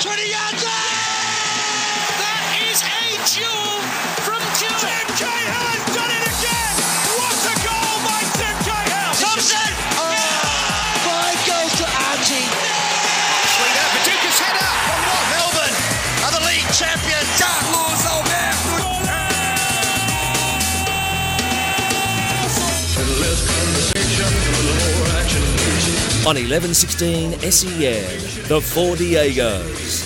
20 yards On 1116 SEN, the Four Diegos.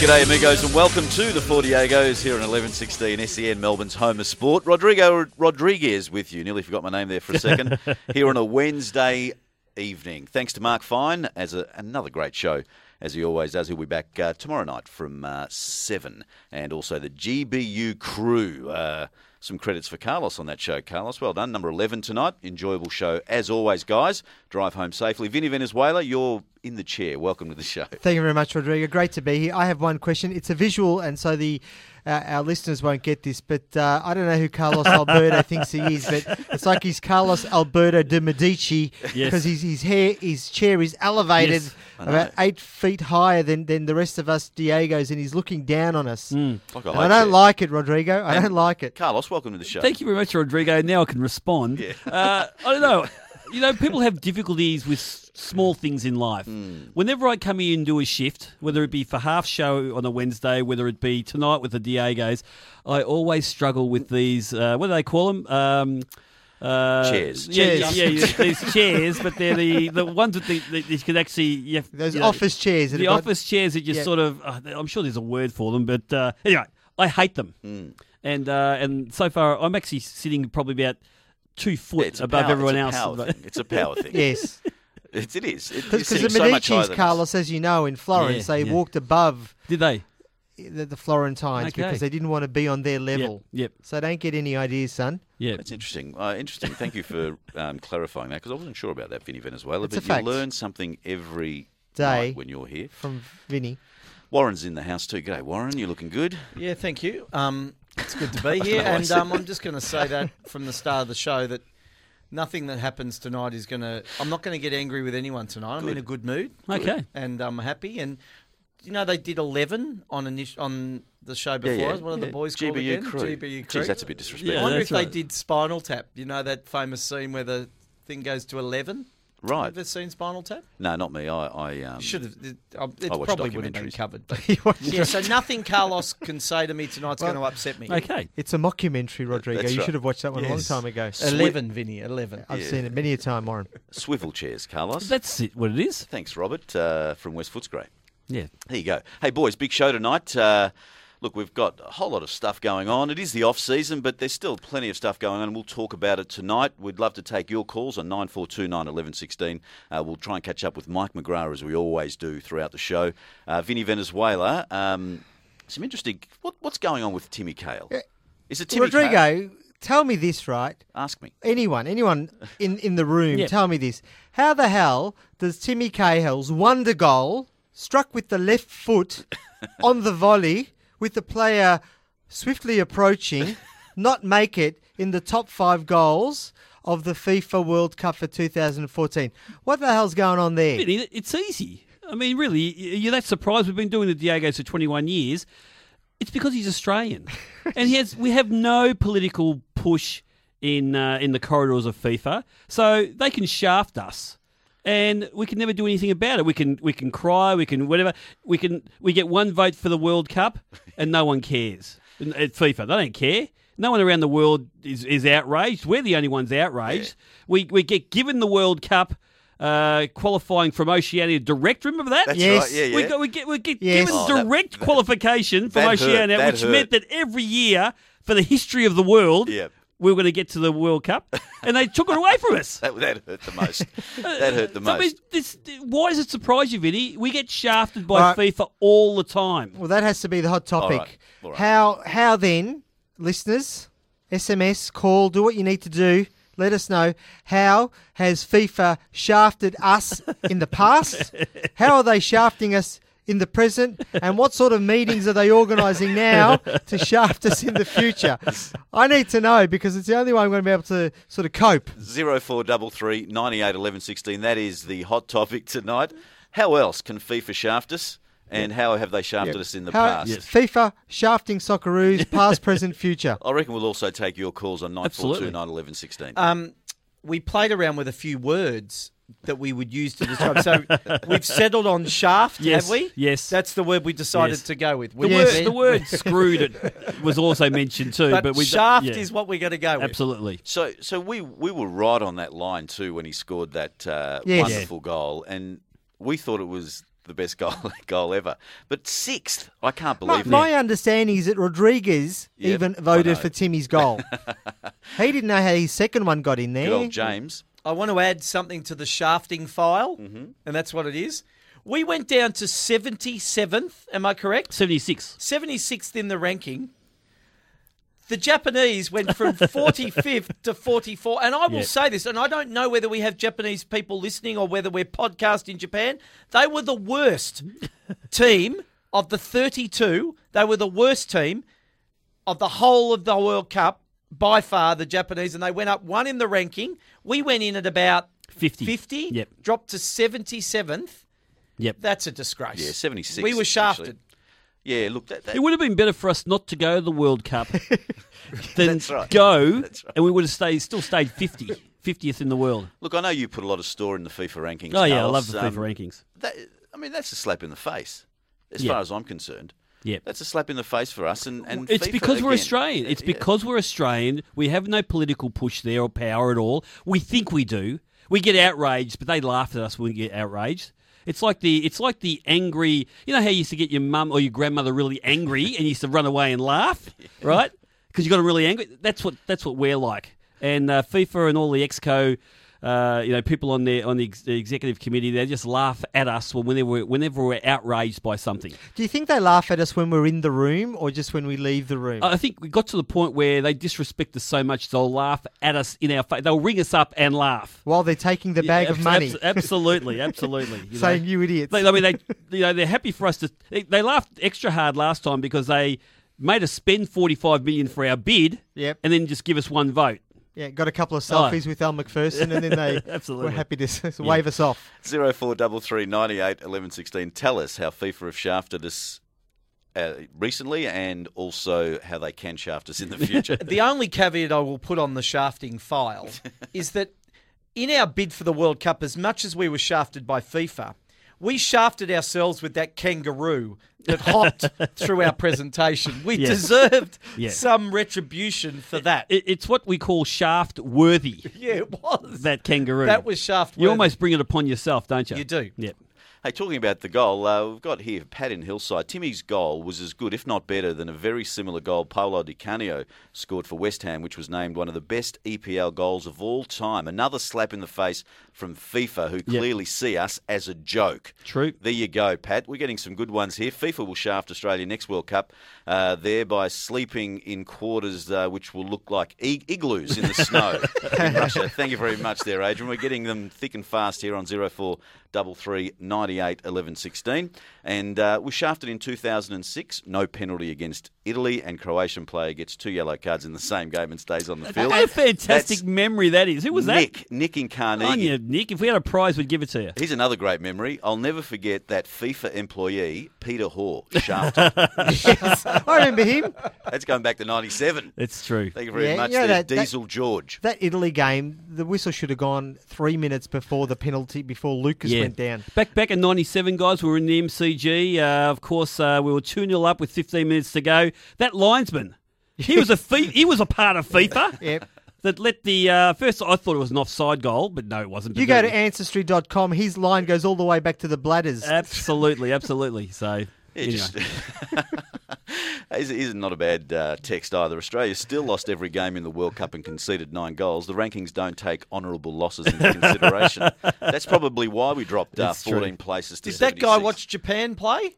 G'day, amigos, and welcome to the Four Diegos here on 1116 SEN, Melbourne's home of sport. Rodrigo Rodriguez with you. Nearly forgot my name there for a second. here on a Wednesday evening. Thanks to Mark Fine as a, another great show. As he always does, he'll be back uh, tomorrow night from uh, 7. And also the GBU crew. Uh, some credits for Carlos on that show. Carlos, well done. Number 11 tonight. Enjoyable show as always, guys. Drive home safely. Vinny Venezuela, you're in the chair. Welcome to the show. Thank you very much, Rodrigo. Great to be here. I have one question. It's a visual, and so the uh, our listeners won't get this, but uh, I don't know who Carlos Alberto thinks he is, but it's like he's Carlos Alberto de Medici because his his hair, his chair is elevated Yes, about eight feet higher than, than the rest of us Diegos, and he's looking down on us. Like a I don't chair. like it, Rodrigo. I And- don't like it. Carlos, welcome to the show. Thank you very much, Rodrigo. Now I can respond. Uh, I don't know. You know, people have difficulties with s- small things in life. Whenever I come here and do a shift, whether it be for half show on a Wednesday, whether it be tonight with the Diegos, I always struggle with these. Uh, what do they call them? Um, uh, Chairs. Yeah, Chairs. yeah, yeah, these chairs, but they're the, the ones that, the, that you can actually you have, Those you know, office chairs. the have got- office chairs that you Yeah. sort of uh, I'm sure there's a word for them, but uh, anyway, I hate them. Hmm. And uh, and so far, I'm actually sitting probably about two foot Yeah, it's above power- everyone it's else. Thing. It's a power thing. Yes, It's, it is. Because sitting the so Medici's, than us. Carlos, as you know, in Florence, Yeah, they yeah. walked above Did they? the, the Florentines Okay. because they didn't want to be on their level. Yep. So don't get any ideas, son. Yeah. That's interesting. Uh, interesting. Thank you for um, clarifying that because I wasn't sure about that, Vinny Venezuela. It's but a fact. you learn something every Day. night when you're here. From Vinny. Warren's in the house too. G'day, Warren. You're looking good. Yeah, thank you. Um, it's good to be here, and um, I'm just going to say that from the start of the show that nothing that happens tonight is going to. I'm not going to get angry with anyone tonight. I'm in a good mood. Okay. and I'm happy. And you know they did 11 on init- on the show before. yeah. us. What are the Yeah. boys called GBU again? crew. GBU crew. Geez, that's a bit disrespectful. Yeah, wonder if that's they did Spinal Tap. You know that famous scene where the thing goes to 11. Right. Have Ever seen Spinal Tap? No, not me. I, I um, Should have. It, uh, it I probably would have been documentaries. covered. But You yeah, so nothing Carlos can say to me tonight's going to upset me. Okay. It's a mockumentary, Rodrigo. That's You right. should have watched that one a long time ago. 11, Vinny, 11. I've seen it many a time, Warren. swivel chairs, Carlos. That's it. What it is? Thanks, Robert, uh, from West Footscray. Yeah. There you go. Hey, boys, big show tonight. Uh, look, we've got a whole lot of stuff going on. It is the off season, but there's still plenty of stuff going on, and we'll talk about it tonight. We'd love to take your calls on 942 911 16. Uh, we'll try and catch up with Mike McGrath as we always do throughout the show. Uh, Vinny Venezuela, um, some interesting. What, what's going on with Timmy Cahill? Is it Timmy Rodrigo, Cahill? tell me this, right? Ask me. Anyone, anyone in, in the room, Yeah. tell me this. How the hell does Timmy Cahill's wonder goal, struck with the left foot on the volley, with the player swiftly approaching, not make it in the top five goals of the FIFA World Cup for 2014? What the hell's going on there? It's easy. I mean, really, you're that surprised. We've been doing the Diegos for 21 years. It's because he's Australian, and he has. We have no political push in uh, in the corridors of FIFA, so they can shaft us, and we can never do anything about it. We can we can cry, we can whatever. We can we get one vote for the World Cup, and no one cares at FIFA. They don't care. No one around the world is, is outraged. We're the only ones outraged. We we get given the World Cup. Uh, qualifying from Oceania direct, remember that? That's Yes. right. Yeah, yeah. We got we get we get Yes. given Oh, that- direct qualification from that hurt, Oceania, that which hurt. meant that every year for the history of the world, Yep. We were going to get to the World Cup, and they took it away from us. That, that hurt the most. Uh, that hurt the So, I mean, most. this, why does it surprise you, Vinny? We get shafted by All right. FIFA all the time. Well, that has to be the hot topic. right. All right. How how then, listeners, SMS, call, do what you need to do. Let us know how has FIFA shafted us in the past? How are they shafting us in the present? And what sort of meetings are they organising now to shaft us in the future? I need to know because it's the only way I'm going to be able to sort of cope. Zero four double three ninety eight eleven sixteen. That is the hot topic tonight. How else can FIFA shaft us? And how have they shafted us in the How- past? FIFA shafting Socceroos, past, present, future. I reckon we'll also take your calls on Absolutely. 942 911 16. Um, we played around with a few words that we would use to describe. So we've settled on shaft, Yes, have we? yes. That's the word we decided Yes. to go with. The, Yes. word, the word screwed was also mentioned too, but, but, we shaft yeah, is what we're going to go with. absolutely. So, so we we were right on that line too when he scored that uh, Yes. wonderful goal, and we thought it was the best goal goal ever. But sixth, I can't My, believe my that. understanding is that Rodriguez Yep, even voted for Timmy's goal. he didn't know how his second one got in Good there. old James. I want to add something to the shafting file, Mm-hmm. and that's what it is. We went down to 77th, am I correct? 76. 76th in the ranking. The Japanese went from 45th to 44. And I will Yeah. say this, and I don't know whether we have Japanese people listening or whether we're podcast in Japan. They were the worst team of the 32. They were the worst team of the whole of the World Cup by far, the Japanese. And they went up one in the ranking. We went in at about 50. 50, Yep. dropped to 77th. Yep. That's a disgrace. Yeah, 76. We were shafted. actually. Yeah, look, that, that, It would have been better for us not to go to the World Cup than That's right. go, That's right. and we would have stayed still stayed 50, 50th in the world. look, I know you put a lot of store in the FIFA rankings. Oh yeah, I love the Um, FIFA rankings. That, I mean, that's a slap in the face, as Yeah. far as I'm concerned. Yeah. That's a slap in the face for us, and, and It's FIFA because we're. Australian. It's Yeah. because we're Australian. We have no political push there or power at all. We think we do. We get outraged, but they laugh at us when we get outraged. It's like the it's like the angry. You know how you used to get your mum or your grandmother really angry and you used to run away and laugh, right? Because you got them really angry. That's what that's what we're like. And uh, FIFA and all the exco. Uh, you know, people on the on the, ex- the executive committee, they just laugh at us whenever we're, whenever we're outraged by something. Do you think they laugh at us when we're in the room or just when we leave the room? I think we got to the point where they disrespect us so much they'll laugh at us in our face. They'll ring us up and laugh. while they're taking the bag Yeah, of money, abs- absolutely, absolutely. You know. saying you idiots. They- I mean, they, you know, they're happy for us to. They, they laughed extra hard last time because they made us spend forty-five million for our bid, Yep. and then just give us one vote. Yeah, got a couple of selfies with Elle Macpherson, and then they Absolutely. were happy to s- wave us off. Zero four double three ninety eight eleven sixteen. Tell us how FIFA have shafted us uh, recently, and also how they can shaft us in the future. The only caveat I will put on the shafting file is that in our bid for the World Cup, as much as we were shafted by FIFA, we shafted ourselves with that kangaroo that hopped through our presentation. We deserved some retribution for that. It, it's what we call shaft worthy. yeah, it was. That kangaroo. That was shaft. You almost bring it upon yourself, don't you? You do. Yep. Hey, talking about the goal, uh, we've got here Pat in Hillside. Timmy's goal was as good, if not better, than a very similar goal Paolo Di Canio scored for West Ham, which was named one of the best EPL goals of all time. Another slap in the face from FIFA, who clearly see us as a joke. True. There you go, Pat. We're getting some good ones here. FIFA will shaft Australia next World Cup, uh, thereby sleeping in quarters uh, which will look like ig- igloos in the snow in Russia. Thank you very much there, Adrian. We're getting them thick and fast here on 04 double three ninety eight eleven sixteen, and uh, we shafted in two thousand and six. No penalty against Italy, and Croatian player gets two yellow cards in the same game and stays on the field. What a fantastic That's memory that is. Who was that? Nick Nick in Carnegie. On you, Nick. If we had a prize, we'd give it to you. Here's another great memory. I'll never forget that FIFA employee, Peter Hore, shafted. I remember him. That's going back to 97. It's true. Thank you very Yeah, much you know there, that- that- Diesel George. That Italy game, the whistle should have gone three minutes before the penalty, before Lucas went down. Back back in '97, guys, we were in the MCG. Uh, of course, uh, we were two 0 up with 15 minutes to go. That linesman, he was a fi- he was a part of FIFA. Yep. That let the uh, first. I thought it was an offside goal, but no, it wasn't. You go to ancestry.com, his line goes all the way back to the bladders. absolutely, absolutely. So Yeah, anyway. just, is, is not a bad uh, text either. Australia still lost every game in the World Cup and conceded nine goals. The rankings don't take honourable losses into consideration. That's probably why we dropped uh, That's true. 14 places to Did that guy watch Japan play?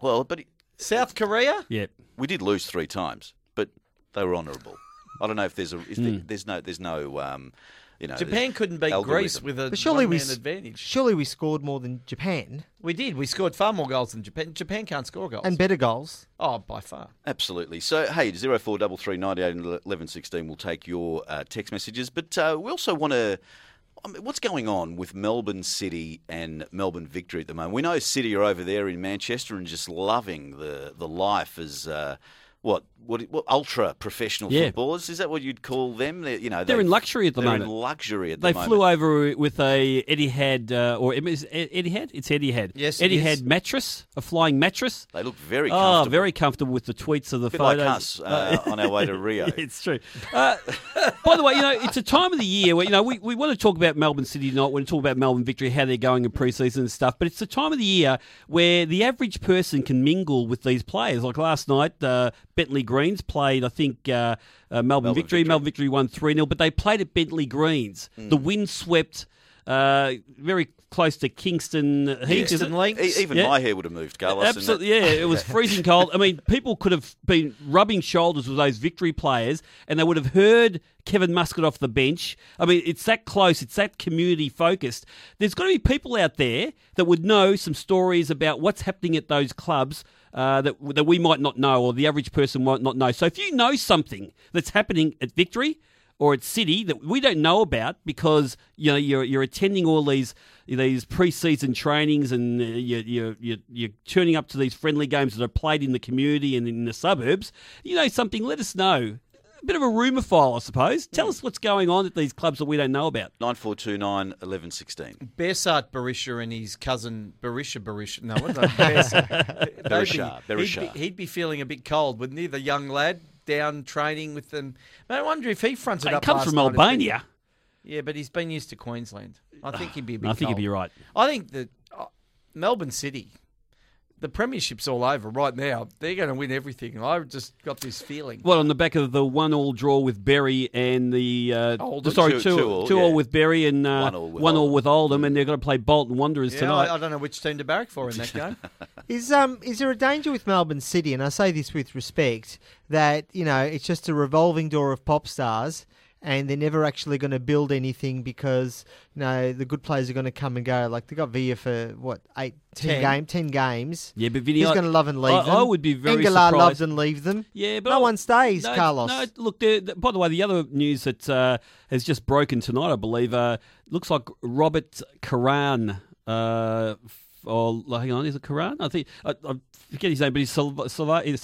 Well, but he- South Korea? yeah. we did lose three times, but they were honourable. I don't know if there's a is there, there's no there's no um, you know Japan couldn't beat algorithm. Greece with a But surely we, one-man advantage. surely we scored more than Japan We did. We scored far more goals than Japan. Japan can't score goals. and better goals. oh, by far. Absolutely. So, hey, 0433 98 and 11 16 will take your uh, text messages. But uh, we also want to I mean, what's going on with Melbourne City and Melbourne Victory at the moment? We know City are over there in Manchester and just loving the the life as uh, what what what ultra professional Yeah. footballers. Is that what you'd call them? They're, you know, They're they- in luxury at the they're moment. in luxury at the They moment. flew over with a Etihad, uh, or is it Etihad? It's Etihad. Yes, it Etihad is. mattress, a flying mattress. They look very Oh, comfortable. very comfortable with the tweets of the bit photos. like us uh, on our way to Rio. it's true. Uh, by the way, you know, it's a time of the year where, you know, we, we want to talk about Melbourne City tonight. We want to talk about Melbourne Victory, how they're going in pre-season and stuff. But it's the time of the year where the average person can mingle with these players. Like last night, uh, Bentleigh Greens played, I think, uh, uh, Melbourne, Melbourne Victory. Victory. Melbourne Victory won 3-0, but they played at Bentleigh Greens. Hmm. The wind swept uh, very close to Kingston Heath. Kingston? Links. Even Yeah. my hair would have moved, Carlos. Absolutely, yeah. It was freezing cold. I mean, people could have been rubbing shoulders with those victory players, and they would have heard Kevin Muscat off the bench. I mean, it's that close. It's that community focused. There's got to be people out there that would know some stories about what's happening at those clubs. Uh, that that we might not know, or the average person might not know. So, if you know something that's happening at Victory, or at City that we don't know about because you know you're you're attending all these these preseason trainings and uh, you're, you're you're you're turning up to these friendly games that are played in the community and in the suburbs. You know something? Let us know. A bit of a rumour file, I suppose. Tell us what's going on at these clubs that we don't know about. 9429 1116. Besart Barisha and his cousin Barisha Barisha. No, what Besart. Berisha, Berisha. He'd be, he'd be feeling a bit cold, wouldn't he? The young lad down training with them. But I wonder if he fronted It up. comes last from night Albania. Yeah, but he's been used to Queensland. I think he'd be a bit I think cold. you'd be right. I think that uh, Melbourne City, the premiership's all over right now. They're going to win everything. I've just got this feeling. Well, on the back of the one-all draw with Bury and the uh, Oldham. sorry, Two- two, two all, two all yeah. with Bury and uh, One all with one all Oldham. with Oldham, and they're going to play Bolton Wanderers Yeah, tonight. I, I don't know which team to barrack for in that game. Is um is there a danger with Melbourne City? And I say this with respect that you know it's just a revolving door of pop stars, and they're never actually going to build anything because you know the good players are going to come and go. Like they got Villa for what eight, ten, Ten. game, ten games. Yeah, but Vinny, He's going to love and leave I- them. I would be very Engelhard surprised. loves and leave them. Yeah, but no I- one stays, no, Carlos. No, look. The, the- by the way, the other news that uh, has just broken tonight, I believe, uh, looks like Robert Koren. Uh, or hang on, is it Koren? I think I, I forget his name, but he's he's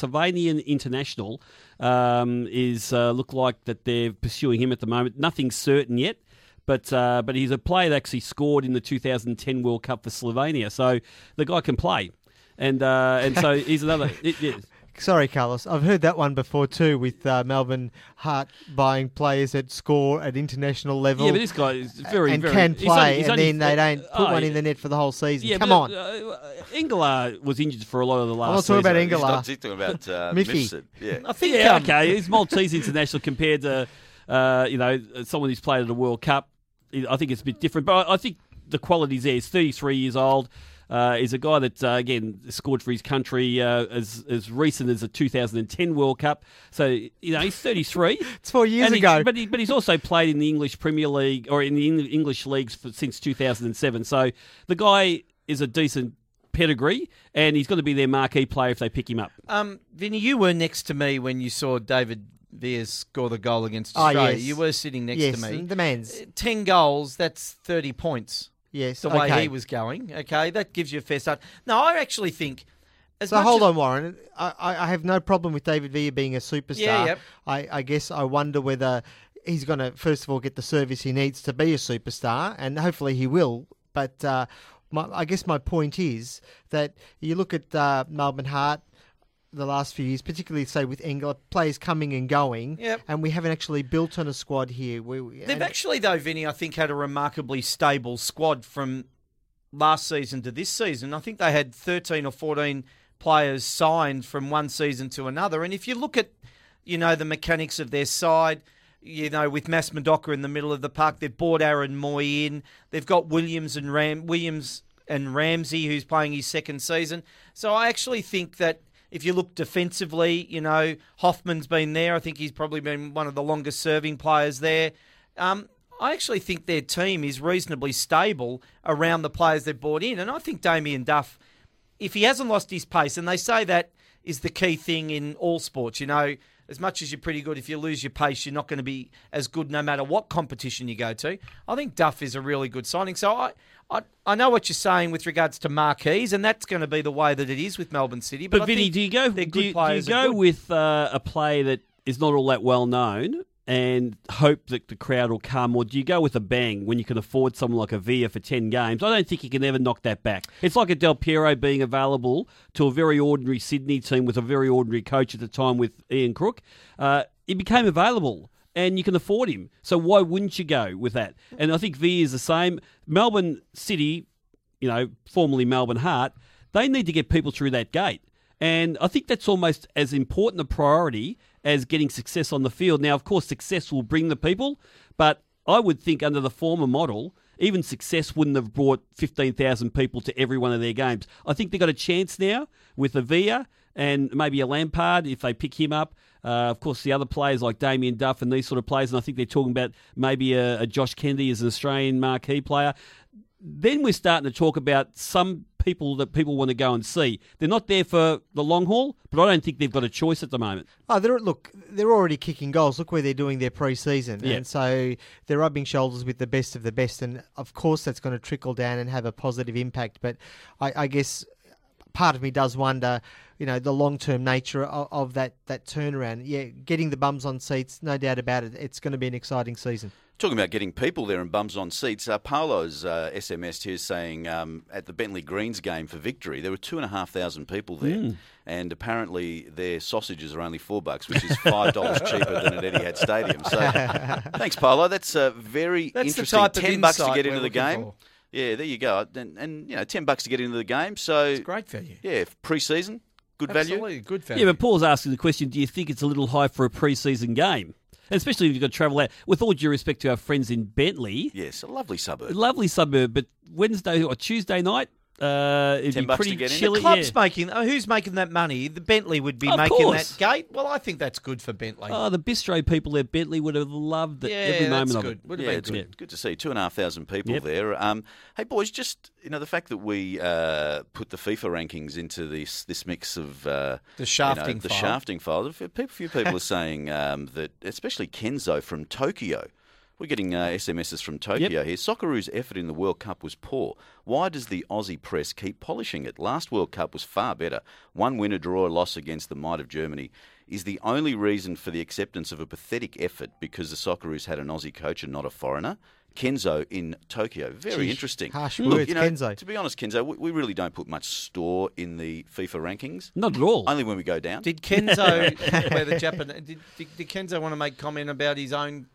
international. Um, is uh, look like that they're pursuing him at the moment. Nothing certain yet. But uh, but he's a player that actually scored in the 2010 World Cup for Slovenia, so the guy can play, and uh, and so he's another. It. Sorry, Carlos. I've heard that one before too, with uh, Melbourne Heart buying players that score at international level. Yeah, but this guy is very, and very can he's play, only- he's and only- then they don't put oh, one in the net for the whole season. Yeah, Come but, on. Uh, Engelaar was injured for a lot of the last. I'm not talking about season. He's Engela. not he's talking about uh, Miffy. Yeah. I think Yeah, um, okay. He's Maltese international compared to, uh, you know, someone who's played at a World Cup. I think it's a bit different, but I I think the quality's there. He's 33 years old. Uh, he's a guy that uh, again scored for his country uh, as as recent as the 2010 World Cup. So you know he's 33. It's four years And he- ago. but he, but he's also played in the English Premier League or in the English leagues for, since 2007. So the guy is a decent pedigree, and he's going to be their marquee player if they pick him up. Um, Vinny, you were next to me when you saw David Villa score the goal against Oh, Australia. yes. You were sitting next yes, to me. the man's. Uh, Ten goals, that's 30 points. Yes, The way okay. he was going, okay, that gives you a fair start. No, I actually think. As So hold as- on, Warren. I, I I have no problem with David Villa being a superstar. Yeah, yep. I, I guess I wonder whether he's going to first of all get the service he needs to be a superstar, and hopefully he will. But uh, my, I guess my point is that you look at uh, Melbourne Heart the last few years, particularly say with England players coming and going, Yep. and we haven't actually built on a squad here. We, They've actually, though, Vinny, I think had a remarkably stable squad from last season to this season. I think they had 13 or 14 players signed from one season to another. And if you look at, you know, the mechanics of their side, you know, with Mass Murdocca in the middle of the park, they've brought Aaron Mooy in. They've got Williams and Ram Williams and Ramsey, who's playing his second season. So I actually think that if you look defensively, you know, Hoffman's been there. I think he's probably been one of the longest serving players there. Um, I actually think their team is reasonably stable around the players they've brought in. And I think Damien Duff, if he hasn't lost his pace, and they say that is the key thing in all sports, you know, as much as you're pretty good, if you lose your pace, you're not going to be as good no matter what competition you go to. I think Duff is a really good signing. So I, I, I know what you're saying with regards to marquees, and that's going to be the way that it is with Melbourne City. But, But Vinny, do you go? Do you, do you go with uh, a play that is not all that well known and hope that the crowd will come, or do you go with a bang when you can afford someone like a Villa for ten games? I don't think you can ever knock that back. It's like a Del Piero being available to a very ordinary Sydney team with a very ordinary coach at the time with Ian Crook. Uh, he became available. And you can afford him, so why wouldn't you go with that? And I think V is the same. Melbourne City, you know, formerly Melbourne Heart, they need to get people through that gate. And I think that's almost as important a priority as getting success on the field. Now, of course, success will bring the people, but I would think under the former model, even success wouldn't have brought 15,000 people to every one of their games. I think they've got a chance now with a Villa and maybe a Lampard if they pick him up. Uh, of course, the other players like Damien Duff and these sort of players, and I think they're talking about maybe a, a Josh Kennedy as an Australian marquee player then we're starting to talk about some people that people want to go and see. They're not there for the long haul, but I don't think they've got a choice at the moment. Oh, they're look, they're already kicking goals. Look where they're doing their pre-season, Yeah. and so they're rubbing shoulders with the best of the best, and of course that's going to trickle down and have a positive impact. But I, I guess part of me does wonder, you know, the long-term nature of, of that that turnaround. Yeah, getting the bums on seats, no doubt about it. It's going to be an exciting season. Talking about getting people there and bums on seats, uh, Paolo's uh, SMS here saying um, at the Bentleigh Greens game for victory, there were two and a half thousand people there, and apparently their sausages are only four bucks, which is five dollars cheaper than at Etihad Stadium. So, thanks, Paolo. That's uh, very That's the interesting. type of ten bucks to get into the game. for. Yeah, there you go, and, and you know, ten bucks to get into the game. So It's great value. yeah, pre-season, good value. Absolutely, good value. Yeah, but Paul's asking the question: Do you think it's a little high for a pre-season game, especially if you've got to travel out? With all due respect to our friends in Bentleigh, Yes, a lovely suburb. lovely suburb, but Wednesday or Tuesday night, uh, it'd 10 be bucks pretty to get in. The. Club's yeah. making. Oh, who's making that money? The Bentleigh would be Of making course. that gate. Well, I think that's good for Bentleigh. Oh, the bistro people at Bentleigh would have loved it, yeah, every moment that's of good. it. Would have yeah, been it's good. good. good to see two and a half thousand people Yep. there. Um, hey, boys, just you know the fact that we uh, put the FIFA rankings into this this mix of uh, The you know, shafting the file. shafting file. A few people, few people are saying um, that, especially Kenzo from Tokyo. We're getting uh, SMSs from Tokyo here. Socceroos' effort in the World Cup was poor. Why does the Aussie press keep polishing it? Last World Cup was far better. One win, a draw, a loss against the might of Germany is the only reason for the acceptance of a pathetic effort because the Socceroos had an Aussie coach and not a foreigner. Kenzo in Tokyo. Very Geesh, interesting. harsh Look, words, you know, Kenzo. To be honest, Kenzo, we, we really don't put much store in the FIFA rankings. Not at all. Only when we go down. Did Kenzo, where the Japan, did, did, did Kenzo want to make comment about his own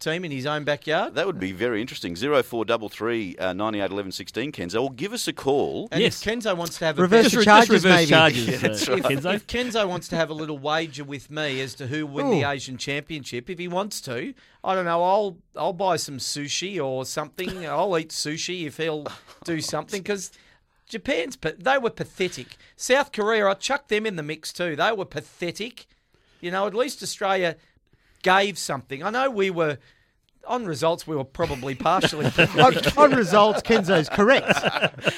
team in his own backyard? That would be very interesting. 0433 uh, 98 11 16, Kenzo. Or give us a call. And Yes. if Kenzo wants to have a Reverse bet- just, the re- just charges, reverse maybe. charges, Yeah, that's right. Kenzo. if Kenzo wants to have a little wager with me as to who will win the Asian Championship, if he wants to, I don't know. I'll I'll buy some sushi or something. I'll eat sushi if he'll do something because. Japan's, but they were pathetic. South Korea, I chucked them in the mix too. They were pathetic. You know, at least Australia gave something. I know we were on results. We were probably partially. on, on results, Kenzo's correct,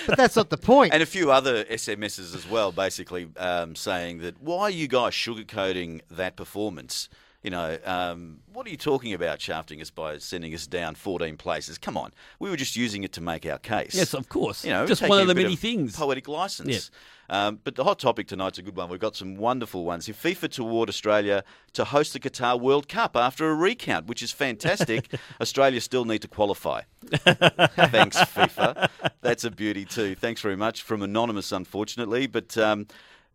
but that's not the point. And a few other SMSs as well, basically um, saying that why are you guys sugarcoating that performance? You know, um, what are you talking about shafting us by sending us down 14 places? Come on. We were just using it to make our case. Yes, of course. You know, Just one of the bit many things. Poetic license. Um, but the hot topic tonight's a good one. We've got some wonderful ones. If FIFA to award Australia to host the Qatar World Cup after a recount, which is fantastic, Australia still need to qualify. Thanks, FIFA. That's a beauty too. Thanks very much from anonymous, unfortunately, but. Um,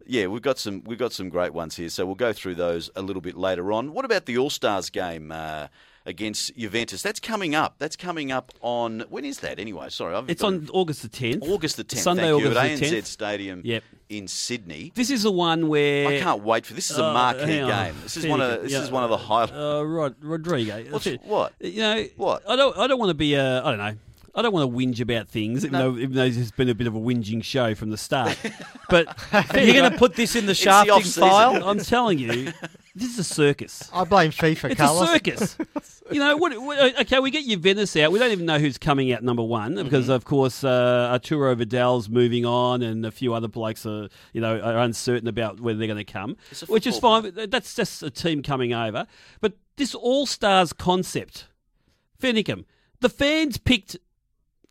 yeah, we've got some we've got some great ones here, so we'll go through those a little bit later on. What about the All Stars game uh, against Juventus? That's coming up. That's coming up on when is that anyway? Sorry, I've It's on August the 10th. August the 10th. Sunday, thank you, August at the ANZ 10th. Stadium Yep. in Sydney. This is the one where I can't wait for this. Is a Uh, marquee game. This is one of this Yeah. is one of the highlights. Uh, Rod, Rodrigo. What's- it. what? You know What? I don't. I don't want to be a. I don't know. I don't want to whinge about things, even, No. though, even though there's been a bit of a whinging show from the start. But You're going to put this in the the shafting off-season. file? I'm telling you, this is a circus. I blame FIFA, It's Carlos. a circus. you know, what, what, okay, we get Juventus out. We don't even know who's coming out number one Mm-hmm. because, of course, uh, Arturo Vidal's moving on, and a few other blokes are, you know, are uncertain about whether they're going to come, which is football fine. That's just a team coming over. But this All Stars concept, Fennicum, the fans picked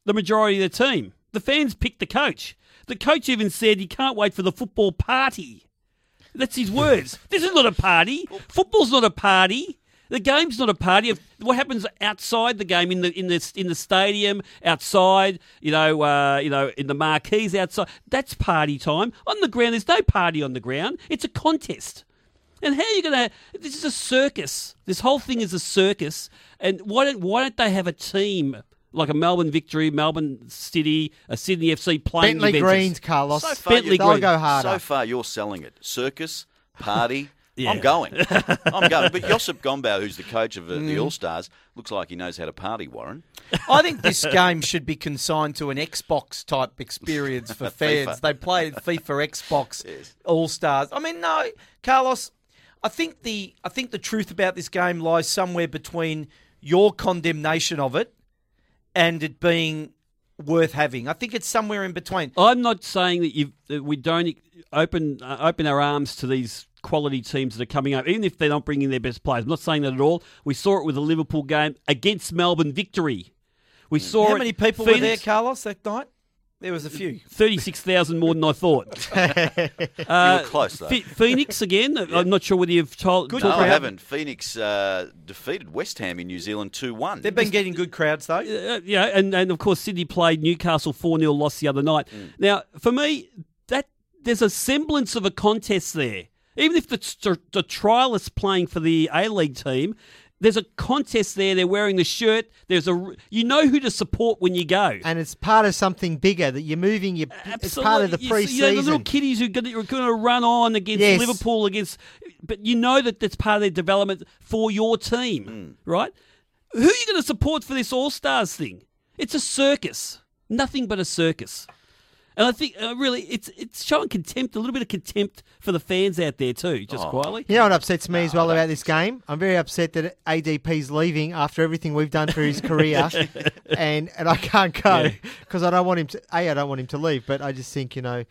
the majority of the team. The fans picked the coach. The coach even said he can't wait for the football party. That's his words. this is not a party. Football's not a party. The game's not a party. If- What happens outside the game, in the in the in the stadium, outside, you know, uh, you know, in the marquees outside, that's party time. On the ground, there's no party on the ground. It's a contest. And how are you going to? This is a circus. This whole thing is a circus. And why don't why don't they have a team like a Melbourne Victory, Melbourne City, a Sydney FC playing Bentleigh Juventus? Greens, Carlos. So far, Bentleigh you- They'll Green. go harder. So far, you're selling it. Circus, party. Yeah. I'm going. I'm going. But Josep Gombau, who's the coach of uh, Mm. the All Stars, looks like he knows how to party, Warren. I think this game should be consigned to an Xbox type experience for fans. They play FIFA Xbox All Stars. I mean, no, Carlos. I think the I think the truth about this game lies somewhere between your condemnation of it and it being worth having. I think it's somewhere in between. I'm not saying that you we don't open uh, open our arms to these quality teams that are coming up, even if they're not bringing their best players. I'm not saying that at all. We saw it with the Liverpool game against Melbourne Victory. We saw How many people were there, Phoenix- Carlos, that night? There was a few. Thirty-six thousand more than I thought. you Uh, were close, though. Phe- Phoenix again. I'm not sure whether you've told. Good no, talked I haven't. Phoenix uh, defeated West Ham in New Zealand 2 1. They've been getting good crowds though. Uh, yeah, and, and of course Sydney played Newcastle four 0 loss the other night. Mm. Now, for me, that there's a semblance of a contest there. Even if the, the trialists playing for the A League team, there's a contest there. They're wearing the shirt. There's a you know who to support when you go. and it's part of something bigger that you're moving. Your, uh, it's part of the Absolutely. You know, the little kiddies who are going, to, are going to run on against Yes. Liverpool against, but you know that that's part of their development for your team, mm. right? Who are you going to support for this All Stars thing? It's a circus, nothing but a circus. And I think uh, really, it's it's showing contempt, a little bit of contempt for the fans out there too, just quietly. You know what upsets me as well about this game? I'm very upset that ADP's leaving after everything we've done for his career, and and I can't go Yeah. because I don't want him to. A, I don't want him to leave, but I just think you know,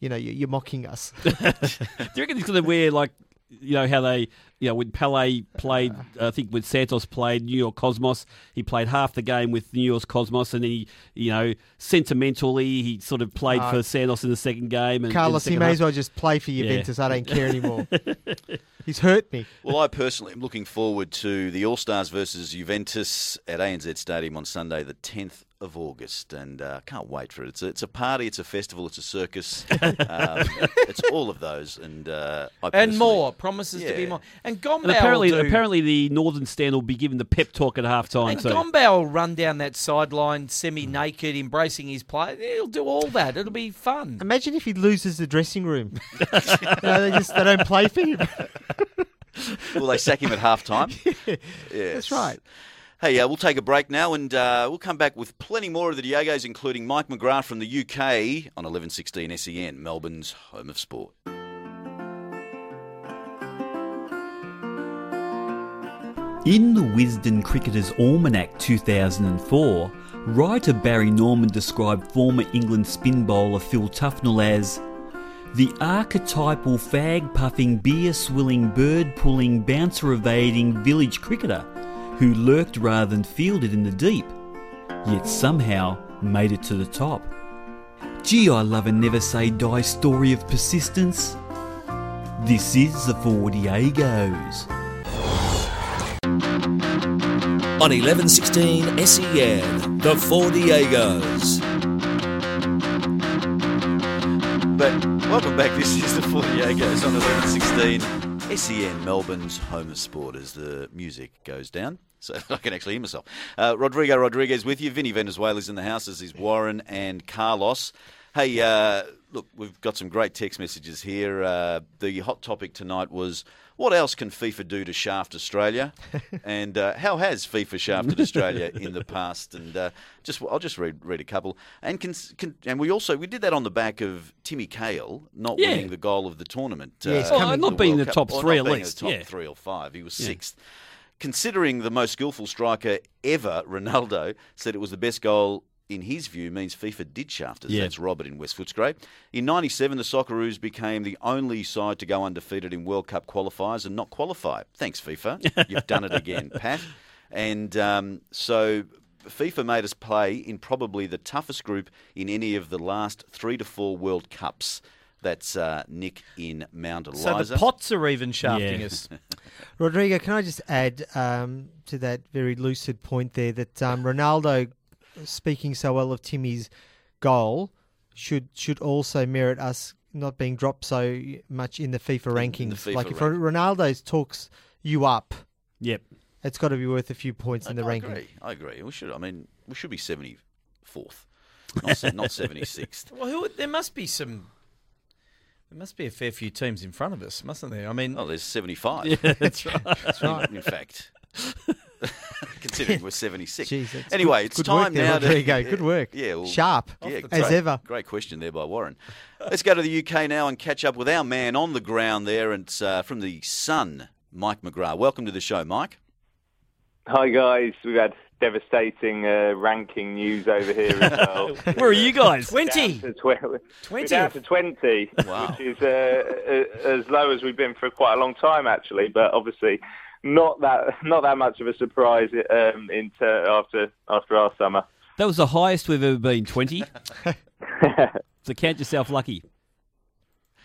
you know, you- you're mocking us. Do you reckon he's going to wear like, you know, how they, you know, when Pele played, I think when Santos played New York Cosmos, he played half the game with New York Cosmos, and then he, you know, sentimentally he sort of played Uh, for Santos in the second game. And, Carlos, in he may second as well just play for Yeah. Juventus. I don't care anymore. He's hurt me. Well, I personally am looking forward to the All Stars versus Juventus at ANZ Stadium on Sunday, the 10th of August, and uh, can't wait for it. It's a, it's a party, it's a festival, it's a circus. um, it's all of those, and uh, I And more promises to be more. And Gombau And apparently, will do, apparently the Northern Stand will be given the pep talk at half time. and So Gombau will run down that sideline semi-naked, embracing his play. He'll do all that. It'll be fun. Imagine if he loses the dressing room. you know, they just they don't play for him. Will they sack him at half time? yes. That's right. Hey, uh, we'll take a break now and uh, we'll come back with plenty more of the Diegos, including Mike McGrath from the UK on 1116 SEN, Melbourne's home of sport. In the Wisden Cricketer's Almanac 2004, writer Barry Norman described former England spin bowler Phil Tufnell as the archetypal fag puffing, beer swilling, bird pulling, bouncer evading village cricketer who lurked rather than fielded in the deep, yet somehow made it to the top. Gee, I love a never say die story of persistence. This is the Four Diegos. On 1116 SEN, the Four Diegos. But welcome back. This is the Four Diegos on 1116 SEN, Melbourne's home of sport, as the music goes down. So I can actually hear myself. Uh, Rodrigo Rodriguez with you. Vinny Venezuela's in the house, as is Warren and Carlos. Hey, uh, look, we've got some great text messages here. Uh, the hot topic tonight was what else can FIFA do to shaft Australia, and uh, how has FIFA shafted Australia in the past? And uh, just I'll just read read a couple. And can, can, and we also we did that on the back of Timmy Cahill not Yeah. winning the goal of the tournament. Yes, uh, Well, not being World the Cup, top or three not at being least, the top yeah. three or five. He was Yeah. sixth. considering the most skillful striker ever, Ronaldo, said it was the best goal in his view means FIFA did shaft us. Yeah. That's Robert in West Footscray. In 97, the Socceroos became the only side to go undefeated in World Cup qualifiers and not qualify. Thanks, FIFA. You've done it again, Pat. And um, so FIFA made us play in probably the toughest group in any of the last three to four World Cups. That's uh, Nick in Mount Eliza. So the pots are even shafting Yeah. us. Rodrigo, can I just add um, to that very lucid point there that um, Ronaldo, speaking so well of Timmy's goal, should should also merit us not being dropped so much in the FIFA rankings. in the FIFA like if rank- Ronaldo's talks you up, Yep. it's got to be worth a few points in the I ranking. agree. I agree. We should. I mean, we should be seventy fourth, not not seventy sixth. Well, who, there must be some. There must be a fair few teams in front of us, mustn't there? I mean, Oh, there's seventy five. That's right. That's right. In fact, considering we're seventy six. Jeez, that's Anyway, good- it's good time work there, now Rodrigo. to Good work. Yeah, well, Sharp yeah, as ever. Great question there by Warren. Let's go to the UK now and catch up with our man on the ground there, and it's uh, from the Sun, Mike McGrath. Welcome to the show, Mike. Hi guys, we've had devastating uh, ranking news over here as well. Where are you guys? 20. Down to tw- We're 20. down to 20, Wow. which is uh, uh, as low as we've been for quite a long time actually, but obviously not that not that much of a surprise um, into after after our summer. That was the highest we've ever been, 20. so count yourself lucky.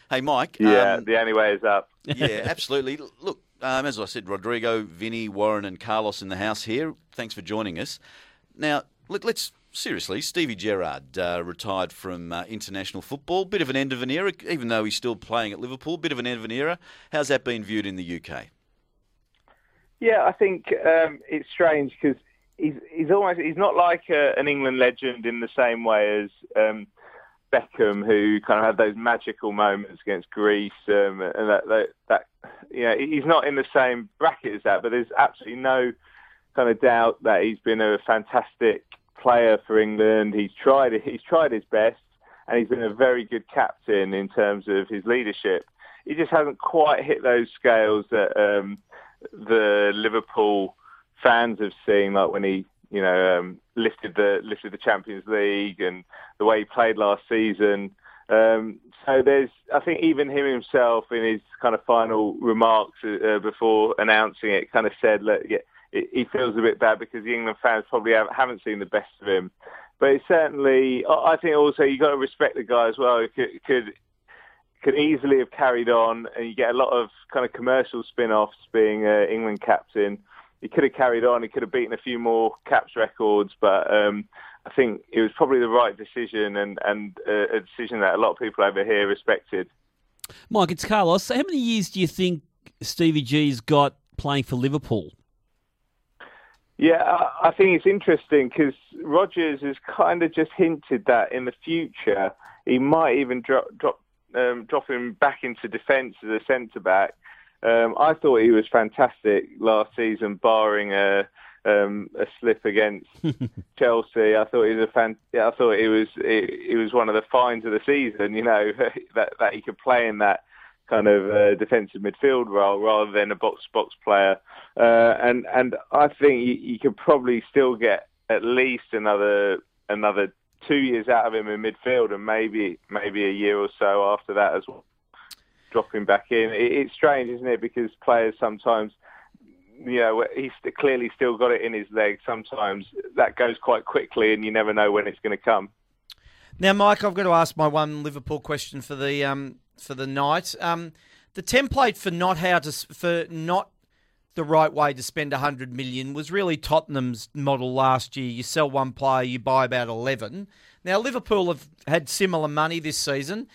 Hey, Mike. yeah, um, the only way is up. yeah, absolutely. Look, um, as I said, Rodrigo, Vinny, Warren, and Carlos in the house here. Thanks for joining us. Now, let, us seriously. Stevie Gerrard uh, retired from uh, international football. Bit of an end of an era, even though he's still playing at Liverpool. Bit of an end of an era. How's that been viewed in the UK? Yeah, I think um, it's strange because he's he's almost he's not like a, an England legend in the same way as um, Beckham, who kind of had those magical moments against Greece, um, and that, that that you know he's not in the same bracket as that. But there's absolutely no kind of doubt that he's been a fantastic player for England. He's tried he's tried his best, and he's been a very good captain in terms of his leadership. He just hasn't quite hit those scales that. Um, the Liverpool fans have seen, like when he, you know, um, lifted the lifted the Champions League and the way he played last season. Um, so there's, I think, even him himself in his kind of final remarks uh, before announcing it, kind of said, "Look, yeah, he feels a bit bad because the England fans probably haven't, haven't seen the best of him." But it's certainly, I think also you have got to respect the guy as well. Could, could could easily have carried on, and you get a lot of kind of commercial spin-offs being uh, England captain. He could have carried on. He could have beaten a few more caps records, but um, I think it was probably the right decision and and uh, a decision that a lot of people over here respected. Mike, it's Carlos. How many years do you think Stevie G's got playing for Liverpool? Yeah, I, I think it's interesting because Rodgers has kind of just hinted that in the future he might even drop drop um, drop him back into defence as a centre back. Um, I thought he was fantastic last season, barring a um, a slip against Chelsea. I thought he was a fan. Yeah, I thought he was he, he was one of the finds of the season. You know that that he could play in that kind of uh, defensive midfield role rather than a box box player. Uh, and and I think you, you could probably still get at least another another two years out of him in midfield, and maybe maybe a year or so after that as well. dropping back in. It, it's strange, isn't it? Because players sometimes, you know, he's clearly still got it in his leg. Sometimes that goes quite quickly, and you never know when it's going to come. Now, Mike, I've got to ask my one Liverpool question for the um, for the night. Um, the template for not how to for not the right way to spend hundred million was really Tottenham's model last year. You sell one player, you buy about eleven. Now Liverpool have had similar money this season,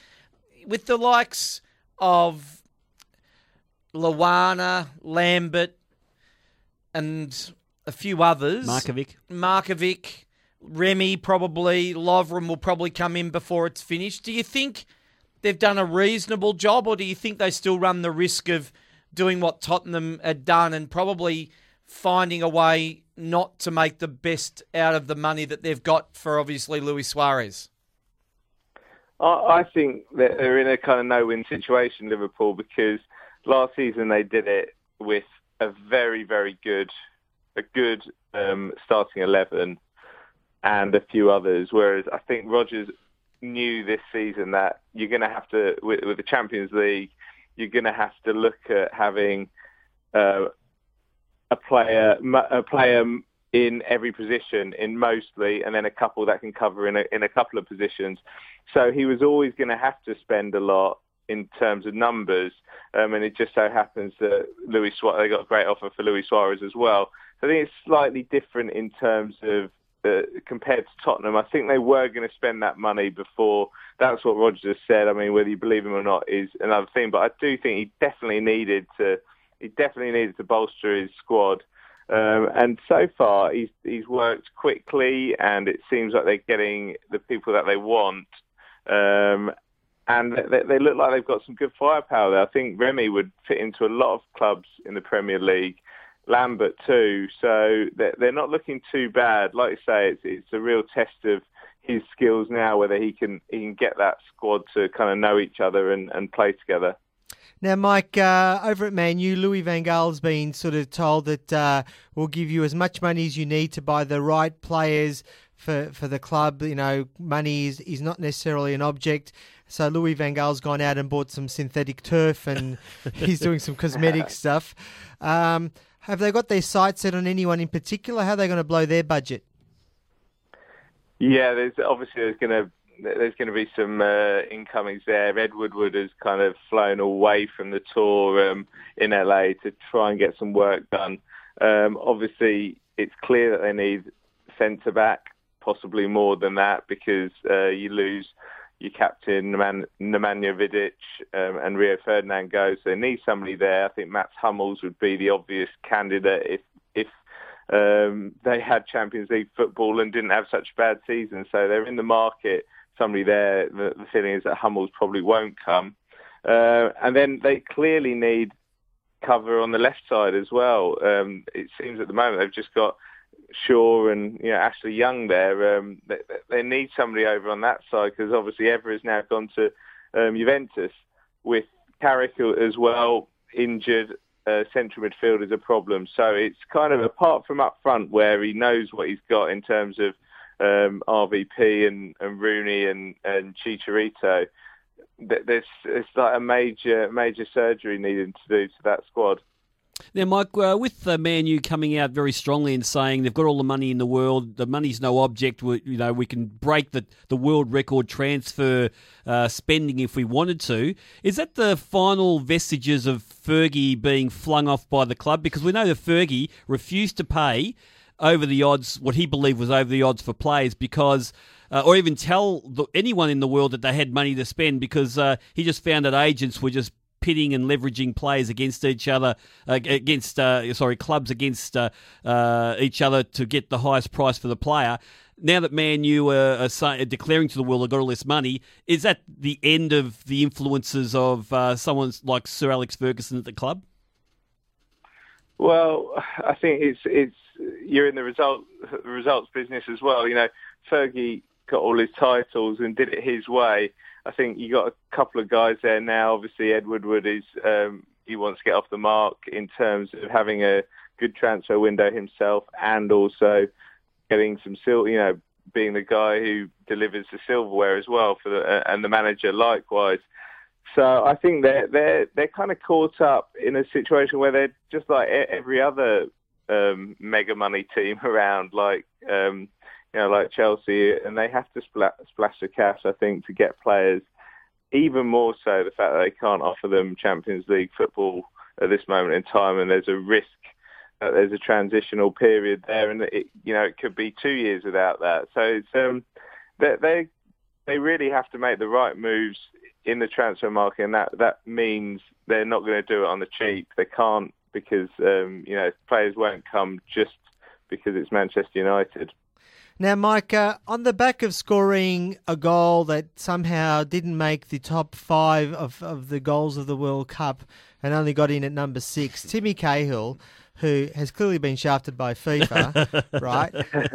with the likes of Lallana, Lambert, and a few others. Markovic. Markovic, Remy probably, Lovren will probably come in before it's finished. Do you think they've done a reasonable job, or do you think they still run the risk of doing what Tottenham had done and probably finding a way not to make the best out of the money that they've got for obviously Luis Suarez? I think that they're in a kind of no-win situation, Liverpool, because last season they did it with a very, very good, a good um, starting eleven, and a few others. Whereas I think Rodgers knew this season that you're going to have to, with, with the Champions League, you're going to have to look at having uh, a player, a player in every position, in mostly, and then a couple that can cover in a, in a couple of positions. So he was always going to have to spend a lot in terms of numbers, um, and it just so happens that Luis Suarez, they got a great offer for Luis Suarez as well. So I think it's slightly different in terms of uh, compared to Tottenham. I think they were going to spend that money before. That's what Rodgers said. I mean, whether you believe him or not is another thing. But I do think he definitely needed to. He definitely needed to bolster his squad. Um, and so far, he's he's worked quickly, and it seems like they're getting the people that they want. Um, and they, they look like they've got some good firepower there. I think Remy would fit into a lot of clubs in the Premier League. Lambert too. So they're, not looking too bad. Like I say, it's, it's a real test of his skills now, whether he can he can get that squad to kind of know each other and, and play together. Now, Mike, uh, over at Man U, Louis Van Gaal's been sort of told that uh, we'll give you as much money as you need to buy the right players for, for the club. You know, money is, is not necessarily an object. So Louis Van Gaal's gone out and bought some synthetic turf and he's doing some cosmetic stuff. Um, have they got their sights set on anyone in particular? How are they going to blow their budget? Yeah, there's obviously there's going to there's going to be some uh, incomings there. Ed Woodward has kind of flown away from the tour um, in LA to try and get some work done. Um, obviously, it's clear that they need centre back, possibly more than that, because uh, you lose your captain Nemanja Vidic um, and Rio Ferdinand go. So they need somebody there. I think Mats Hummels would be the obvious candidate if if um, they had Champions League football and didn't have such a bad season. So they're in the market. Somebody there. The, the feeling is that Hummels probably won't come. Uh, and then they clearly need cover on the left side as well. Um, it seems at the moment they've just got Shaw and you know Ashley Young there. Um, they, they, need somebody over on that side because obviously Evra has now gone to um, Juventus with Carrick as well injured. Uh, central midfield is a problem. So it's kind of apart from up front where he knows what he's got in terms of um, RVP and, and Rooney and, and Chicharito. There's it's like a major major surgery needed to do to that squad. Now, Mike, uh, with uh, Man U coming out very strongly and saying they've got all the money in the world, the money's no object. We, you know, we can break the, the world record transfer uh, spending if we wanted to. Is that the final vestiges of Fergie being flung off by the club? Because we know that Fergie refused to pay over the odds, what he believed was over the odds for players, because. Uh, or even tell the, anyone in the world that they had money to spend because uh, he just found that agents were just pitting and leveraging players against each other, uh, against uh, sorry clubs against uh, each other to get the highest price for the player. Now that Man U are, are, declaring to the world they've got all this money, is that the end of the influences of uh, someone like Sir Alex Ferguson at the club? Well, I think it's it's you're in the result results business as well. You know, Fergie got all his titles and did it his way. I think you got a couple of guys there now. Obviously, Ed Woodward is um, he wants to get off the mark in terms of having a good transfer window himself, and also getting some sil. You know, being the guy who delivers the silverware as well for the uh, and the manager likewise. So I think they're they're they're kind of caught up in a situation where they're just like every other um, mega money team around, like um, you know, like Chelsea, and they have to splash, splash the cash, I think, to get players. Even more so, the fact that they can't offer them Champions League football at this moment in time, and there's a risk that there's a transitional period there, and it, you know, it could be two years without that. So it's um, they, they they really have to make the right moves in the transfer market, and that that means they're not going to do it on the cheap. They can't because um, you know players won't come just because it's Manchester United. Now, Micah, uh, on the back of scoring a goal that somehow didn't make the top five of, of the goals of the World Cup and only got in at number six, Timmy Cahill, who has clearly been shafted by FIFA, right?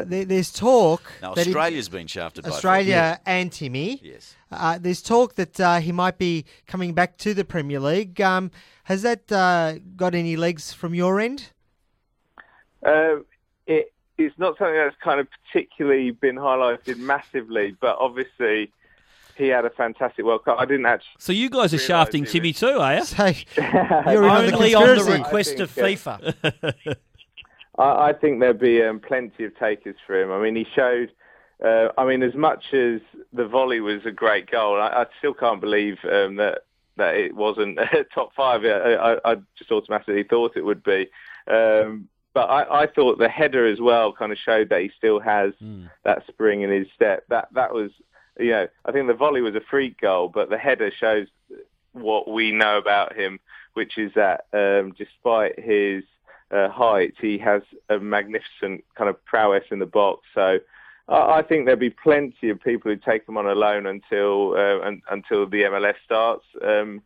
There, there's talk Now, that he- Australia's been shafted by Australia and Timmy. Yes. Uh, there's talk that uh, he might be coming back to the Premier League. Um, has that uh, got any legs from your end? Um, it, it's not something that's kind of particularly been highlighted massively, but obviously he had a fantastic World Cup. I didn't actually. So you guys are shafting Timmy is. too, are you? So you're in on the Only on the request I of think, FIFA. I, I think there'd be um, plenty of takers for him. I mean, he showed. Uh, I mean, as much as the volley was a great goal, I, I still can't believe um, that that it wasn't top five. I, I, I just automatically thought it would be. Um, but I, I thought the header as well kind of showed that he still has that spring in his step. That that was, you know, I think the volley was a freak goal, but the header shows what we know about him, which is that um, despite his uh, height, he has a magnificent kind of prowess in the box. So I, I think there'll be plenty of people who take him on a loan until uh, un, until the MLS starts. Um,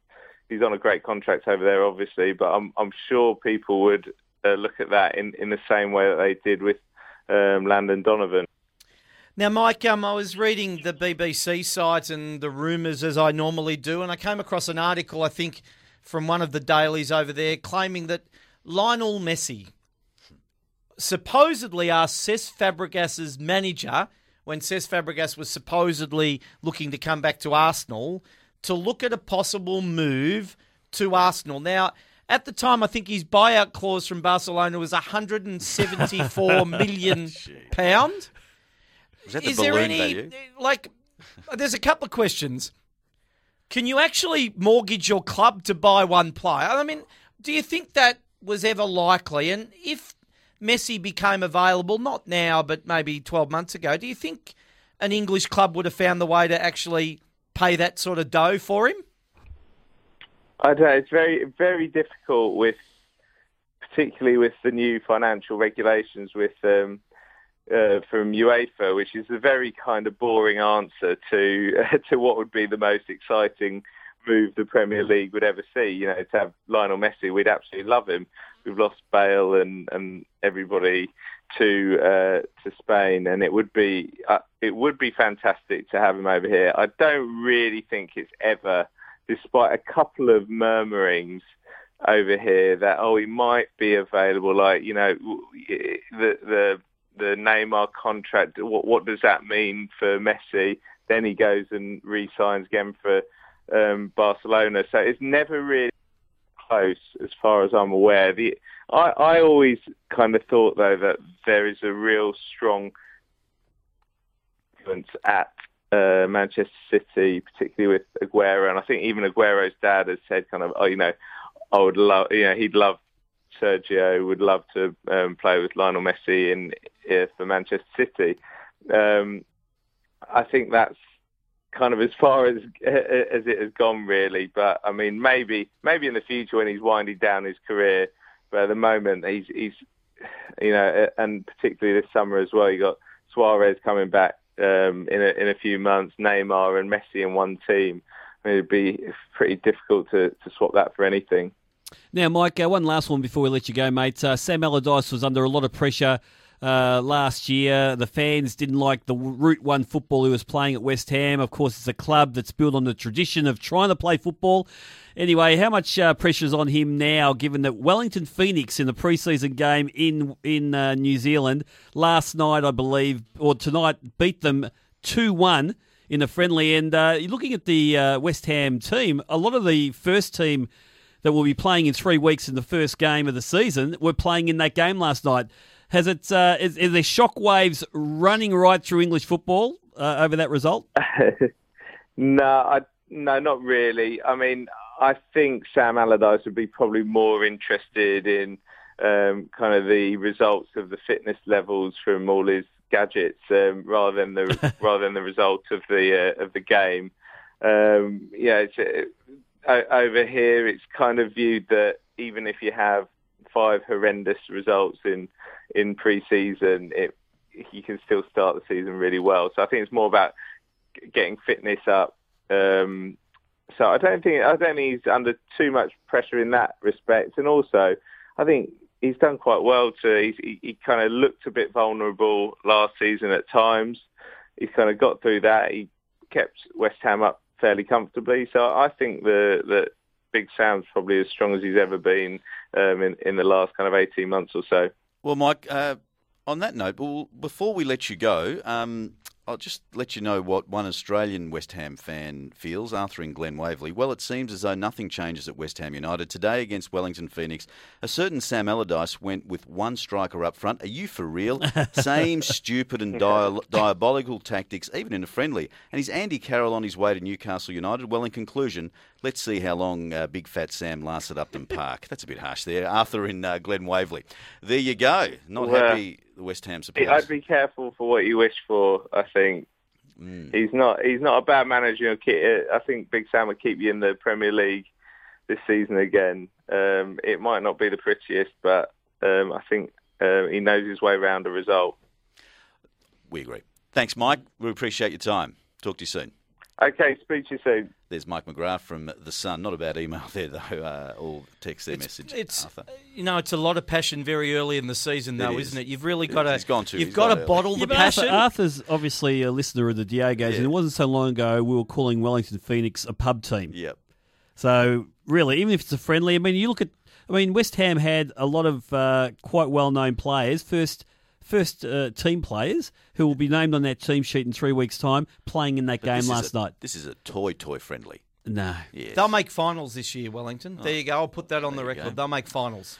he's on a great contract over there, obviously, but I'm, I'm sure people would uh, look at that in, in the same way that they did with um, Landon Donovan. Now, Mike, um, I was reading the BBC site and the rumours as I normally do, and I came across an article, I think, from one of the dailies over there, claiming that Lionel Messi supposedly asked Cesc Fabregas's manager, when Cesc Fabregas was supposedly looking to come back to Arsenal, to look at a possible move to Arsenal. Now, at the time, I think his buyout clause from Barcelona was 174 million pound Was that the is there any value? like? There's a couple of questions. Can you actually mortgage your club to buy one player? I mean, do you think that was ever likely? And if Messi became available, not now, but maybe 12 months ago, do you think an English club would have found the way to actually pay that sort of dough for him? I don't know. It's very, very difficult with, particularly with the new financial regulations with um, uh, from UEFA, which is a very kind of boring answer to to what would be the most exciting move the Premier League would ever see. You know, to have Lionel Messi, we'd absolutely love him. We've lost Bale and and everybody to uh, to Spain, and it would be uh, it would be fantastic to have him over here. I don't really think it's ever, despite a couple of murmurings over here that oh he might be available. Like you know the the the Neymar contract. What what does that mean for Messi? Then he goes and re-signs again for um, Barcelona. So it's never really close as far as I'm aware. The I, I always kind of thought though that there is a real strong at uh, Manchester City, particularly with Aguero, and I think even Aguero's dad has said kind of, oh, you know, I would love, you know, he'd love Sergio, would love to um, play with Lionel Messi in uh, for Manchester City. Um, I think that's kind of as far as as it has gone, really. But I mean, maybe maybe in the future when he's winding down his career. But at the moment, he's he's you know, and particularly this summer as well, you got Suarez coming back um, in a in a few months, Neymar and Messi in one team. I mean, it'd be pretty difficult to, to swap that for anything. Now, Mike, uh, one last one before we let you go, mate. Uh, Sam Allardyce was under a lot of pressure uh, last year. The fans didn't like the Route 1 football he was playing at West Ham. Of course, it's a club that's built on the tradition of trying to play football. Anyway, how much uh, pressure's on him now, given that Wellington Phoenix in the preseason game in in uh, New Zealand last night, I believe, or tonight, beat them 2 1 in a friendly. And uh, looking at the uh, West Ham team, a lot of the first team that will be playing in three weeks in the first game of the season were playing in that game last night. Has it? Uh, is, is there shockwaves running right through English football uh, over that result? no, I, no, not really. I mean, I think Sam Allardyce would be probably more interested in um, kind of the results of the fitness levels from all his gadgets um, rather than the rather than the result of the uh, of the game. Um, yeah, it's, uh, over here it's kind of viewed that even if you have five horrendous results in in pre-season, it you can still start the season really well. So I think it's more about getting fitness up. Um, so I don't think I don't think he's under too much pressure in that respect. And also, I think he's done quite well. To he, he kind of looked a bit vulnerable last season at times. He's kind of got through that. He kept West Ham up fairly comfortably. So I think the the Big Sam's probably as strong as he's ever been um, in in the last kind of eighteen months or so. Well, Mike, uh, on that note, well, before we let you go, um, I'll just let you know what one Australian West Ham fan feels, Arthur in Glen Waverley. Well, it seems as though nothing changes at West Ham United. Today against Wellington Phoenix, a certain Sam Allardyce went with one striker up front. Are you for real? Same stupid and dia- diabolical tactics, even in a friendly. And is Andy Carroll on his way to Newcastle United. Well, in conclusion, let's see how long uh, Big Fat Sam lasts at Upton Park. That's a bit harsh there. Arthur in uh, Glen Waverley. There you go. Not Well, happy, the West Ham supporters. I'd be careful for what you wish for. I think he's not he's not a bad manager. I think Big Sam will keep you in the Premier League this season again. Um, it might not be the prettiest, but um, I think uh, he knows his way around a result. We agree. Thanks, Mike. We appreciate your time. Talk to you soon. Okay, speak to you soon. There's Mike McGrath from The Sun. Not a bad email there, though, uh, or text their message. It's Arthur. you know it's a lot of passion very early in the season though, It is. is. not it? You've really got is. to He's gone too- you've he's got to early. bottle Yeah, the but Arthur, passion. Arthur's obviously a listener of the Diegos, Yeah. and it wasn't so long ago we were calling Wellington Phoenix a pub team. Yep. So really, even if it's a friendly, I mean, you look at, I mean, West Ham had a lot of uh, quite well-known players, first first uh, team players who will be named on that team sheet in three weeks' time, playing in that But game last a- night. This is a toy, toy friendly. No, Yes. They'll make finals this year, Wellington. There you go. I'll put that on the There you record. go. They'll make finals.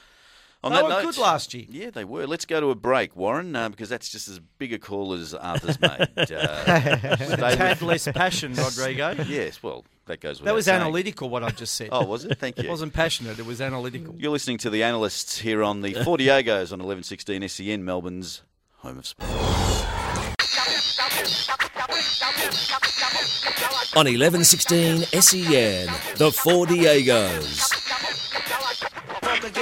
On They that were note- good last year. Yeah, they were. Let's go to a break, Warren, uh, because that's just as big a call as Arthur's made. Uh, stay Tad less passion, Rodrigo. yes, well, that goes without That was saying. analytical. What I just said. Oh, was it? Thank you. It wasn't passionate. It was analytical. You're listening to the analysts here on the Four Diegos on 1116 SEN, Melbourne's home of sport. On 1116 SEN, the Four Diegos.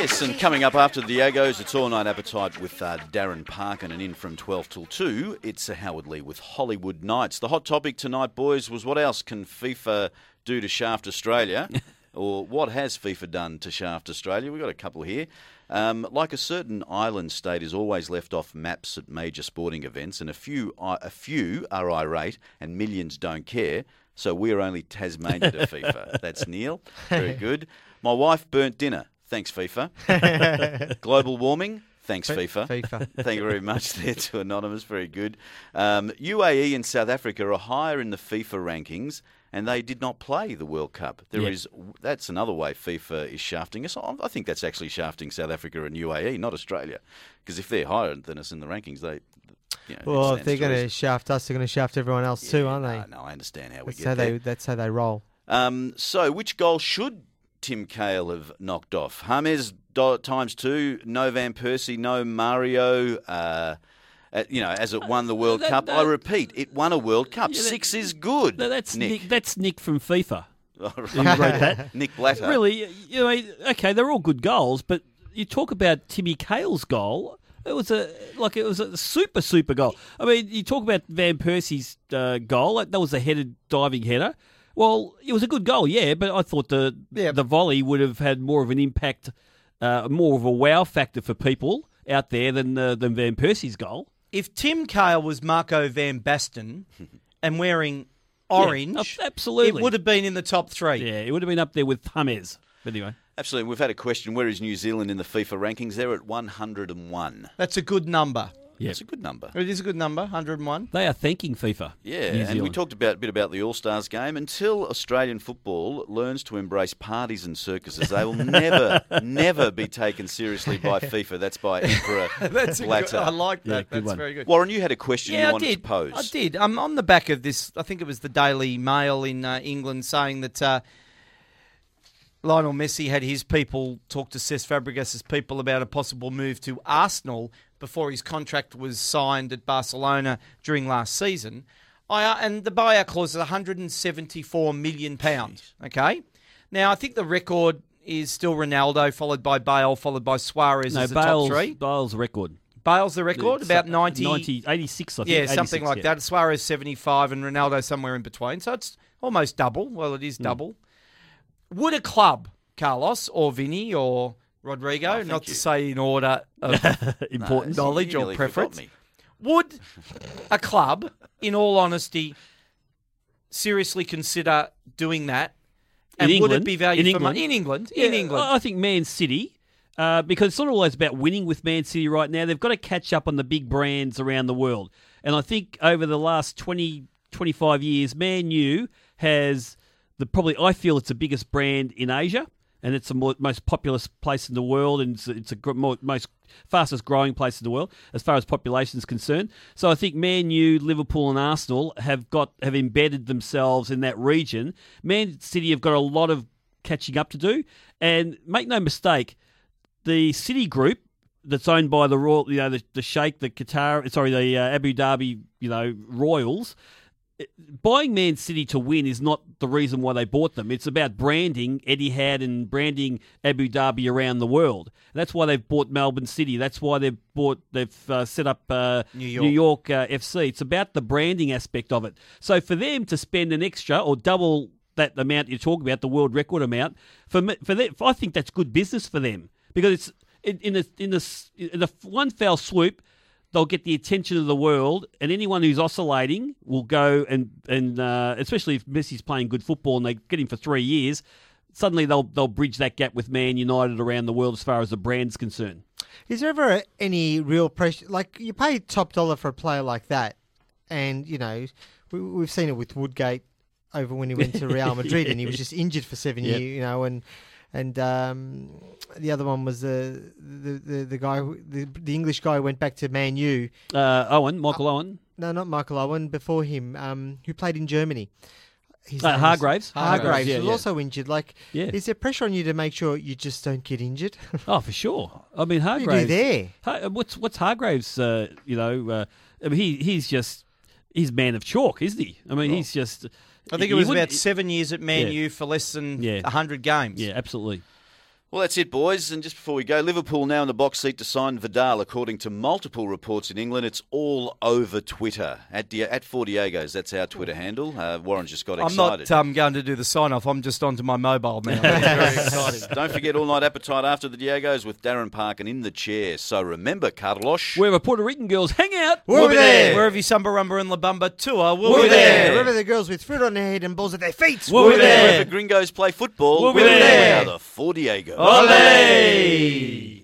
Yes, and coming up after the Diegos, it's all night appetite with uh, Darren Parkin and in from 12 till 2. It's a Howard Lee with Hollywood Nights. The hot topic tonight, boys, was what else can FIFA do to shaft Australia? or what has FIFA done to shaft Australia? We've got a couple here. Um, like a certain island state is always left off maps at major sporting events, and a few, a few are irate and millions don't care. So we're only Tasmania to FIFA. That's Neil. Very good. My wife burnt dinner. Thanks, FIFA. Global warming. Thanks, FIFA. FIFA. Thank you very much there to Anonymous. Very good. Um, UAE and South Africa are higher in the FIFA rankings, and they did not play the World Cup. There Yeah. is that's another way FIFA is shafting us. I think that's actually shafting South Africa and UAE, not Australia, because if they're higher than us in the rankings, they. You know, well, if they're going to shaft us, they're going to shaft everyone else too, aren't they? No, no, I understand how we that's get how there. they. That's how they roll. Um, so, which goal should Tim Cahill have knocked off? James do- times two, no Van Persie, no Mario. Uh, uh, you know, as it won the World that- Cup. that- I repeat, it won a World Cup. Yeah, that- Six is good. No, that's Nick. Nick. That's Nick from FIFA. Right. wrote that? Nick Blatter. Really, you know, okay, they're all good goals, but you talk about Timmy Cahill's goal. It was a like it was a super super goal. I mean, you talk about Van Persie's uh, goal. That was a headed diving header. Well, it was a good goal, yeah, but I thought the Yeah. the volley would have had more of an impact, uh, more of a wow factor for people out there than uh, than Van Persie's goal. If Tim Cahill was Marco Van Basten and wearing orange, ab- absolutely. it would have been in the top three. Yeah, it would have been up there with James. But anyway, Absolutely. We've had a question. Where is New Zealand in the FIFA rankings? They're at 101. That's a good number. Yeah, That's a good number. It is a good number, 101. they are thanking FIFA. Yeah, New and we talked about a bit about the All Stars game. Until Australian football learns to embrace parties and circuses, they will never, never be taken seriously by FIFA. That's by Emperor That's a good, Blatter. I like that. good That's one. very good. Warren, you had a question yeah, you I wanted did. to pose. I did. I'm on the back of this. I think it was the Daily Mail in uh, England saying that uh, Lionel Messi had his people talk to Cesc Fabregas' people about a possible move to Arsenal before his contract was signed at Barcelona during last season. I, uh, and the buyout clause is 174 million pounds. Okay, now I think the record is still Ronaldo, followed by Bale, followed by Suarez no, as the Bale's, top three. Bale's record. Bale's the record, It's, about uh, 90, 90 86, I think. yeah, something like yeah. that. Suarez 75 and Ronaldo somewhere in between. So it's almost double. Well, it is Hmm. double. Would a club, Carlos or Vinny or Rodrigo, thank not you. to say in order of Important. No, knowledge or preference. me. Would a club, in all honesty, seriously consider doing that? In And would it England? be valued In for money? England? In England. in England. I I think Man City, uh, because it's not always about winning with Man City right now. They've got to catch up on the big brands around the world. And I think over the last 20, 25 years, Man U has the probably, I feel it's the biggest brand in Asia. And it's the more, most populous place in the world, and it's, it's a more, most fastest growing place in the world as far as population is concerned. So I think Man U, Liverpool, and Arsenal have got have embedded themselves in that region. Man City have got a lot of catching up to do, and make no mistake, the City Group that's owned by the Royal, you know, the, the Sheikh, the Qatar, sorry, the uh, Abu Dhabi, you know, Royals. Buying Man City to win is not the reason why they bought them. It's about branding Etihad and branding Abu Dhabi around the world. That's why they've bought Melbourne City. That's why they've bought. They've uh, set up uh, New York. New York uh, FC. It's about the branding aspect of it. So for them to spend an extra or double that amount you're talking about, the world record amount, for me, for them, I think that's good business for them because it's in, in a in s- in one fell swoop. They'll get the attention of the world, and anyone who's oscillating will go and and uh, especially if Messi's playing good football and they get him for three years, suddenly they'll they'll bridge that gap with Man United around the world as far as the brand's concerned. Is there ever any real pressure? Like you pay top dollar for a player like that, and you know we, we've seen it with Woodgate over when he went to Real Madrid and he was just injured for seven Yep. years. You know, and and um, the other one was the the, the, the guy who- the, the English guy who went back to Man U. Uh, Owen, Michael Owen, No, not Michael Owen. Before him, um, who played in Germany. Uh, Hargreaves. Hargreaves, Hargreaves, yeah, was yeah. also injured. Like, Yeah. is there pressure on you to make sure you just don't get injured? Oh, for sure. I mean, what do you Hargreaves. do there? Har- what's what's Hargreaves? Uh, you know, uh, I mean, he he's just he's man of chalk, isn't he? I mean, he's just. I think it was about seven years at Man Yeah. U for less than Yeah. 100 games. Yeah, absolutely. Well, that's it, boys. And just before we go, Liverpool now in the box seat to sign Vidal. According to multiple reports in England, it's all over Twitter at Di- at Four Diegos. That's our Twitter handle. Uh, Warren just got excited. I'm excited. not um, going to do the sign off. I'm just onto my mobile now. Very excited. Don't forget all night appetite after the Diegos with Darren Parkin in the chair. So remember, Carlos. Where the Puerto Rican girls hang out. We'll be there. Wherever you Samba Rumba and La Bamba tour, we'll, We'll be there. Wherever the girls with fruit on their head and balls at their feet. We'll be there. Wherever gringos play football, We'll be we there. are the Four Diegos. Ole!